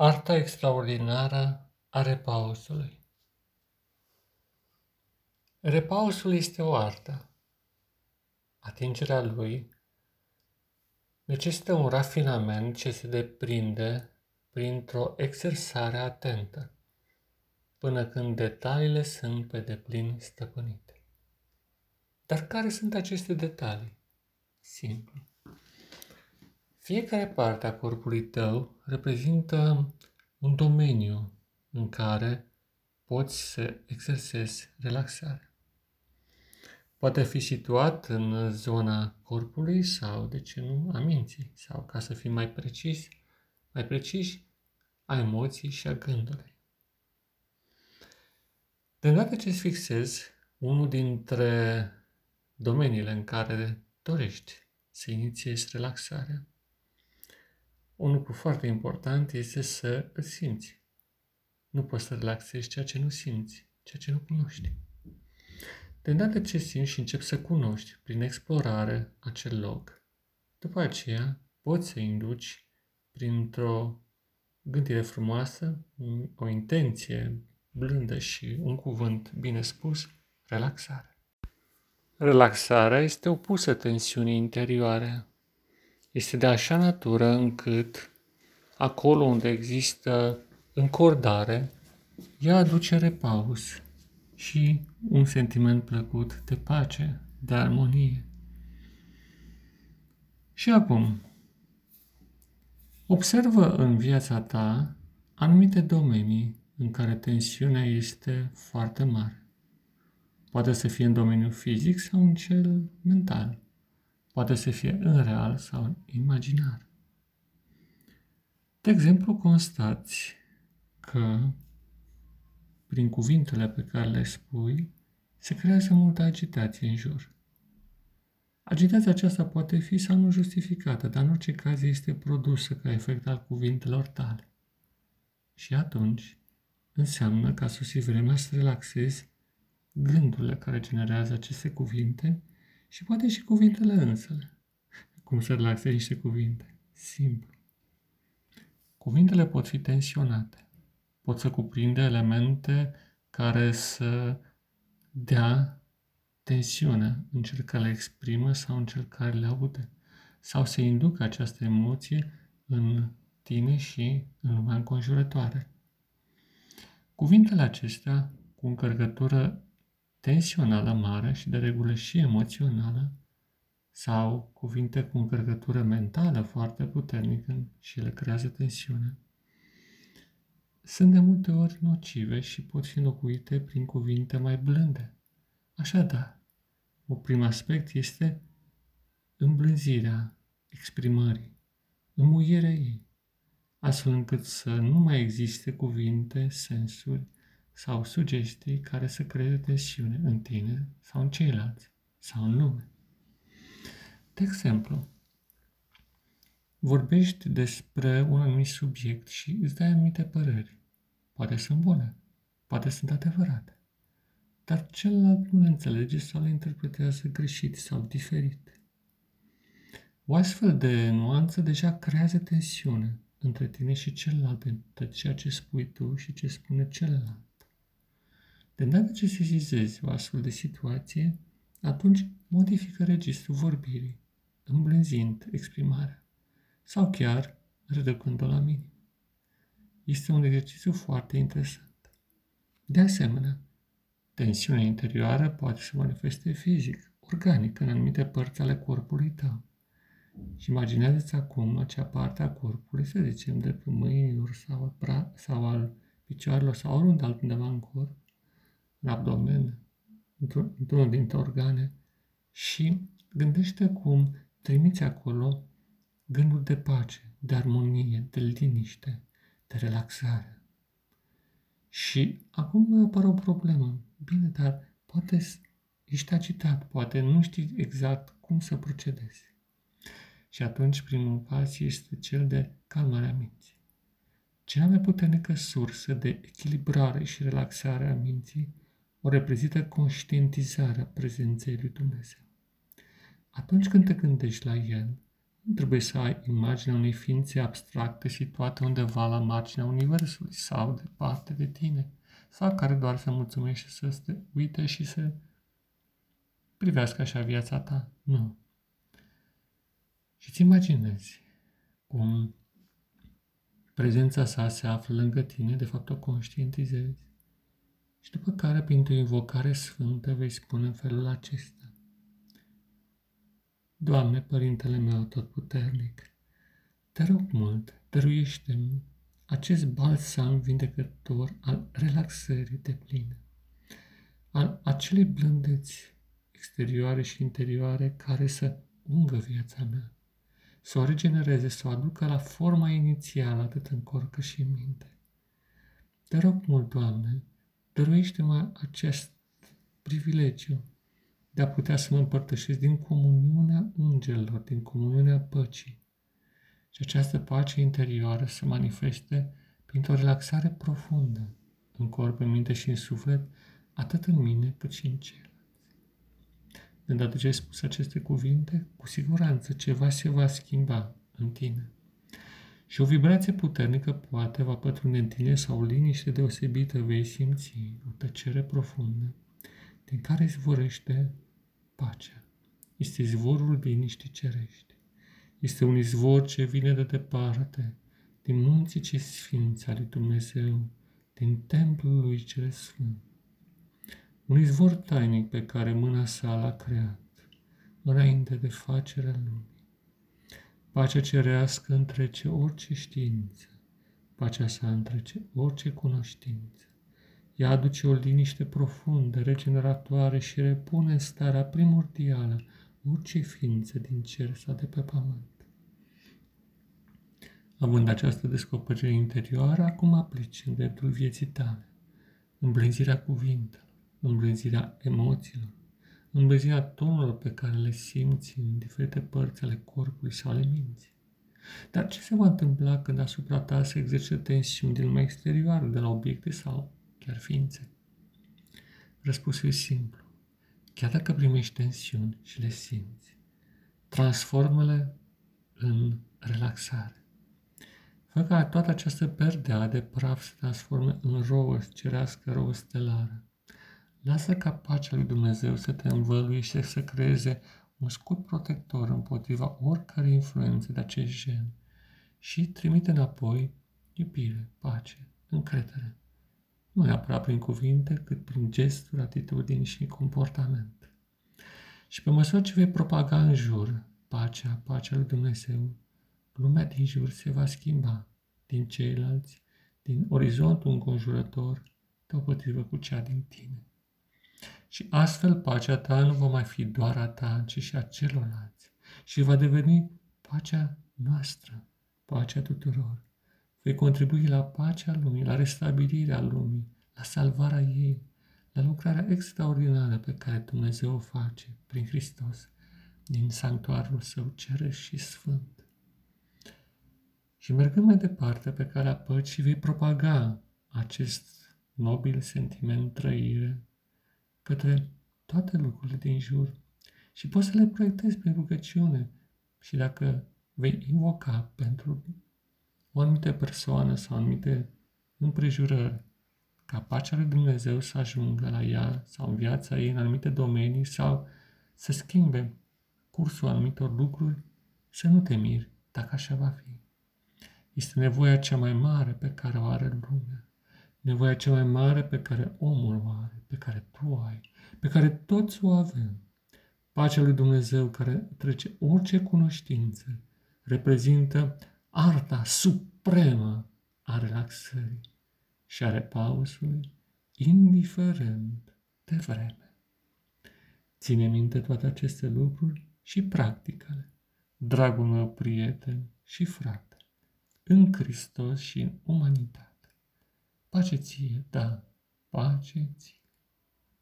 Arta extraordinară a repausului Repausul este o artă. Atingerea lui necesită un rafinament ce se deprinde printr-o exersare atentă, până când detaliile sunt pe deplin stăpânite. Dar care sunt aceste detalii? Simplu. Fiecare parte a corpului tău reprezintă un domeniu în care poți să exersezi relaxarea. Poate fi situat în zona corpului sau, de ce nu, a minții, sau, ca să fim mai precis, mai preciși, a emoții și a gândului. De îndată ce îți fixezi unul dintre domeniile în care dorești să inițiezi relaxarea, un lucru foarte important este să îl simți. Nu poți să relaxezi ceea ce nu simți, ceea ce nu cunoști. De îndată ce simți și începi să cunoști prin explorare acel loc, după aceea poți să induci printr-o gândire frumoasă, o intenție blândă și un cuvânt bine spus, relaxare. Relaxarea este opusă tensiunii interioare este de așa natură încât acolo unde există încordare, ea aduce repaus și un sentiment plăcut de pace, de armonie. Și acum, observă în viața ta anumite domenii în care tensiunea este foarte mare. Poate să fie în domeniul fizic sau în cel mental poate să fie în real sau în imaginar. De exemplu, constați că prin cuvintele pe care le spui, se creează multă agitație în jur. Agitația aceasta poate fi sau nu justificată, dar în orice caz este produsă ca efect al cuvintelor tale. Și atunci înseamnă că a sosit vremea să relaxezi gândurile care generează aceste cuvinte și poate și cuvintele însele. Cum să relaxezi niște cuvinte. Simplu. Cuvintele pot fi tensionate. Pot să cuprinde elemente care să dea tensiune în cel care le exprimă sau în cel care le aude. Sau să inducă această emoție în tine și în lumea înconjurătoare. Cuvintele acestea, cu încărcătură tensională mare și de regulă și emoțională, sau cuvinte cu încărcătură mentală foarte puternică și le creează tensiune, sunt de multe ori nocive și pot fi înlocuite prin cuvinte mai blânde. Așadar, un prim aspect este îmblânzirea exprimării, înmuierea ei, astfel încât să nu mai existe cuvinte, sensuri sau sugestii care să creeze tensiune în tine sau în ceilalți sau în lume. De exemplu, vorbești despre un anumit subiect și îți dai anumite păreri. Poate sunt bune, poate sunt adevărate, dar celălalt nu le înțelege sau le interpretează greșit sau diferit. O astfel de nuanță deja creează tensiune între tine și celălalt, între ceea ce spui tu și ce spune celălalt. De îndată ce sesizezi o astfel de situație, atunci modifică registrul vorbirii, îmblânzind exprimarea sau chiar reducând-o la minim. Este un exercițiu foarte interesant. De asemenea, tensiunea interioară poate să manifeste fizic, organic, în anumite părți ale corpului tău. Și imaginează-ți acum acea parte a corpului, să zicem, de pe mâinilor sau, sau al picioarelor sau oriunde altundeva în corp, în abdomen, într-unul dintre organe și gândește cum trimiți acolo gândul de pace, de armonie, de liniște, de relaxare. Și acum mai apare o problemă. Bine, dar poate ești agitat, poate nu știi exact cum să procedezi. Și atunci primul pas este cel de calmarea minții. Cea mai puternică sursă de echilibrare și relaxare a minții o reprezintă conștientizarea prezenței lui Dumnezeu. Atunci când te gândești la El, Nu trebuie să ai imaginea unei ființe abstracte situate undeva la marginea Universului sau departe de tine, sau care doar se mulțumește să te uite și să privească așa viața ta. Nu. Și ți imaginezi cum prezența sa se află lângă tine, de fapt o conștientizezi, și după care, printr-o invocare sfântă, vei spune în felul acesta. Doamne, Părintele meu Atotputernic, te rog mult, dăruiește-mi acest balsam vindecător al relaxării de pline, al acelei blândeți exterioare și interioare care să ungă viața mea, să o regenereze, să o aducă la forma inițială atât în corp cât și în minte. Te rog mult, Doamne, dăruiește-mă acest privilegiu de a putea să mă împărtășesc din comuniunea îngerilor, din comuniunea păcii. Și această pace interioară se manifeste printr-o relaxare profundă în corp, în minte și în suflet, atât în mine cât și în ceilalți. De îndată ce ai spus aceste cuvinte, cu siguranță ceva se va schimba în tine. Și o vibrație puternică poate va pătrunde în tine sau o liniște deosebită vei simți, o tăcere profundă, din care zvorește pacea. Este izvorul liniștii cerești. Este un izvor ce vine de departe, din munții ce sfinți ale Dumnezeu, din templul lui cel sfânt. Un izvor tainic pe care mâna sa l-a creat, înainte de facerea lumii. Pacea cerească întrece orice știință, pacea sa întrece orice cunoștință. Ea aduce o liniște profundă, regeneratoare și repune în starea primordială orice ființă din cer sau de pe pământ. Având această descoperire interioară, acum aplici în dreptul vieții tale, îmblânzirea cuvintelor, îmblânzirea emoțiilor, îmblânzirea tonurilor pe care le simți în diferite părți ale corpului sau ale minții. Dar ce se va întâmpla când asupra ta se exerce tensiuni din lumea exterioară, de la obiecte sau chiar ființe? Răspunsul e simplu. Chiar dacă primești tensiuni și le simți, transformă-le în relaxare. Fă ca toată această perdea de praf să transforme în rouă cerească, rouă stelară. Lasă ca pacea lui Dumnezeu să te învăluie și să creeze un scut protector împotriva oricare influențe de acest gen și trimite înapoi iubire, pace, încredere nu neapărat prin cuvinte, cât prin gesturi, atitudini și comportament. Și pe măsură ce vei propaga în jur pacea, pacea lui Dumnezeu, lumea din jur se va schimba din ceilalți, din orizontul înconjurător, deopotrivă cu cea din tine. Și astfel pacea ta nu va mai fi doar a ta, ci și a celorlalți, și va deveni pacea noastră, pacea tuturor vei contribui la pacea lumii, la restabilirea lumii, la salvarea ei, la lucrarea extraordinară pe care Dumnezeu o face prin Hristos din sanctuarul său ceresc și sfânt. Și mergând mai departe pe calea păcii, vei propaga acest nobil sentiment trăire către toate lucrurile din jur și poți să le proiectezi prin rugăciune și dacă vei invoca pentru o anumită persoană sau anumite împrejurări, ca pacea lui Dumnezeu să ajungă la ea sau în viața ei în anumite domenii sau să schimbe cursul anumitor lucruri, să nu te miri dacă așa va fi. Este nevoia cea mai mare pe care o are lumea, nevoia cea mai mare pe care omul o are, pe care tu ai, pe care toți o avem. Pacea lui Dumnezeu care trece orice cunoștință reprezintă arta supremă a relaxării și a repausului, indiferent de vreme. Ține minte toate aceste lucruri și practicale, dragul meu prieten și frate, în Hristos și în umanitate. Pace ție, da, pace ție.